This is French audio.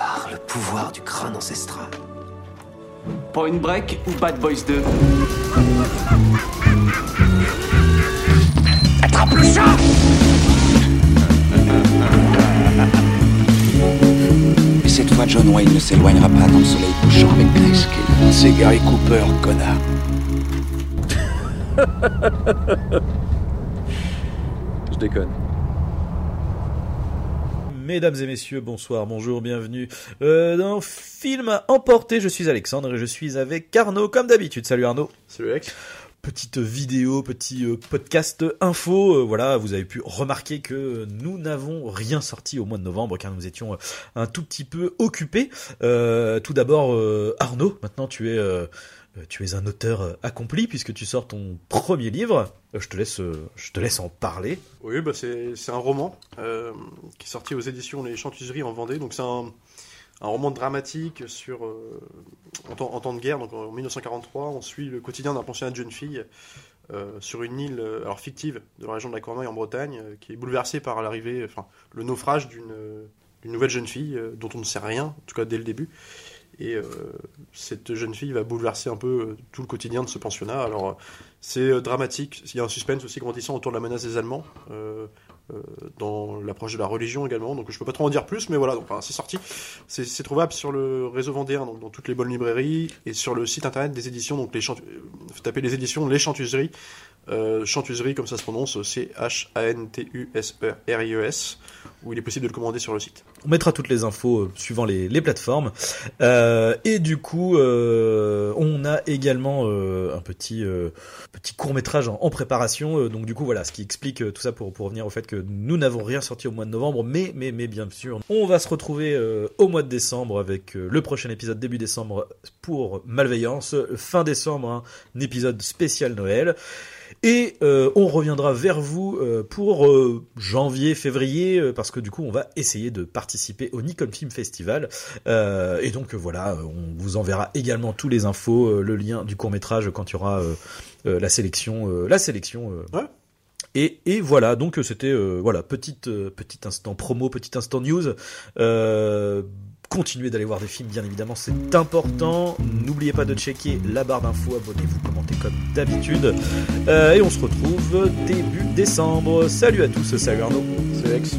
par le pouvoir du crâne ancestral. Point Break ou Bad Boys 2 Attrape le chat Et cette fois, John Wayne ne s'éloignera pas dans le soleil couchant avec Grayscale. C'est Gary Cooper, connard. Je déconne. Mesdames et messieurs, bonsoir, bonjour, bienvenue euh, dans Film à emporter. Je suis Alexandre et je suis avec Arnaud comme d'habitude. Salut Arnaud. Salut Alex. Petite vidéo, petit euh, podcast info. Euh, voilà, vous avez pu remarquer que nous n'avons rien sorti au mois de novembre car nous étions euh, un tout petit peu occupés. Tout d'abord, Arnaud, maintenant tu es, tu es un auteur accompli puisque tu sors ton premier livre. Je te laisse, je te laisse en parler. Oui, bah c'est un roman qui est sorti aux éditions Les Chantuseries en Vendée. Donc c'est un, un roman dramatique sur euh, en, temps, de guerre. Donc en 1943, on suit le quotidien d'un pensionnat de jeune fille euh, sur une île euh, alors fictive de la région de la Cornouaille en Bretagne, qui est bouleversée par l'arrivée, enfin le naufrage d'une nouvelle jeune fille dont on ne sait rien, en tout cas dès le début. Et cette jeune fille va bouleverser un peu tout le quotidien de ce pensionnat. Alors, c'est dramatique. Il y a un suspense aussi grandissant autour de la menace des Allemands, dans l'approche de la religion également. Donc, je peux pas trop en dire plus, mais voilà. Donc, c'est sorti. C'est trouvable sur le réseau vendéen, donc dans toutes les bonnes librairies, et sur le site internet des éditions. Donc, les euh, taper les éditions Les Chantuseries. Euh, Chantuserie, comme ça se prononce, c'est H-A-N-T-U-S-E-R-I-E-S, où il est possible de le commander sur le site. On mettra toutes les infos euh, suivant les, plateformes. Euh, et du coup, euh, on a également un petit petit court métrage en, préparation. Donc du coup, voilà, ce qui explique tout ça pour pour revenir au fait que nous n'avons rien sorti au mois de novembre, mais mais mais bien sûr, on va se retrouver au mois de décembre avec le prochain épisode début décembre pour Malveillance, fin décembre un épisode spécial Noël. Et euh, on reviendra vers vous euh, pour euh, janvier, février, euh, parce que du coup on va essayer de participer au Nikon Film Festival. Euh, et donc voilà, on vous enverra également tous les infos, euh, le lien du court métrage quand il y aura la sélection, euh, la sélection. euh. Ouais. Et, et voilà, donc c'était euh, voilà petite euh, petit instant promo, petit instant news. Euh, Continuez d'aller voir des films, bien évidemment, c'est important. N'oubliez pas de checker la barre d'infos, abonnez-vous, commentez comme d'habitude. Euh, et on se retrouve début décembre. Salut à tous, salut Arnaud. C'est Alex.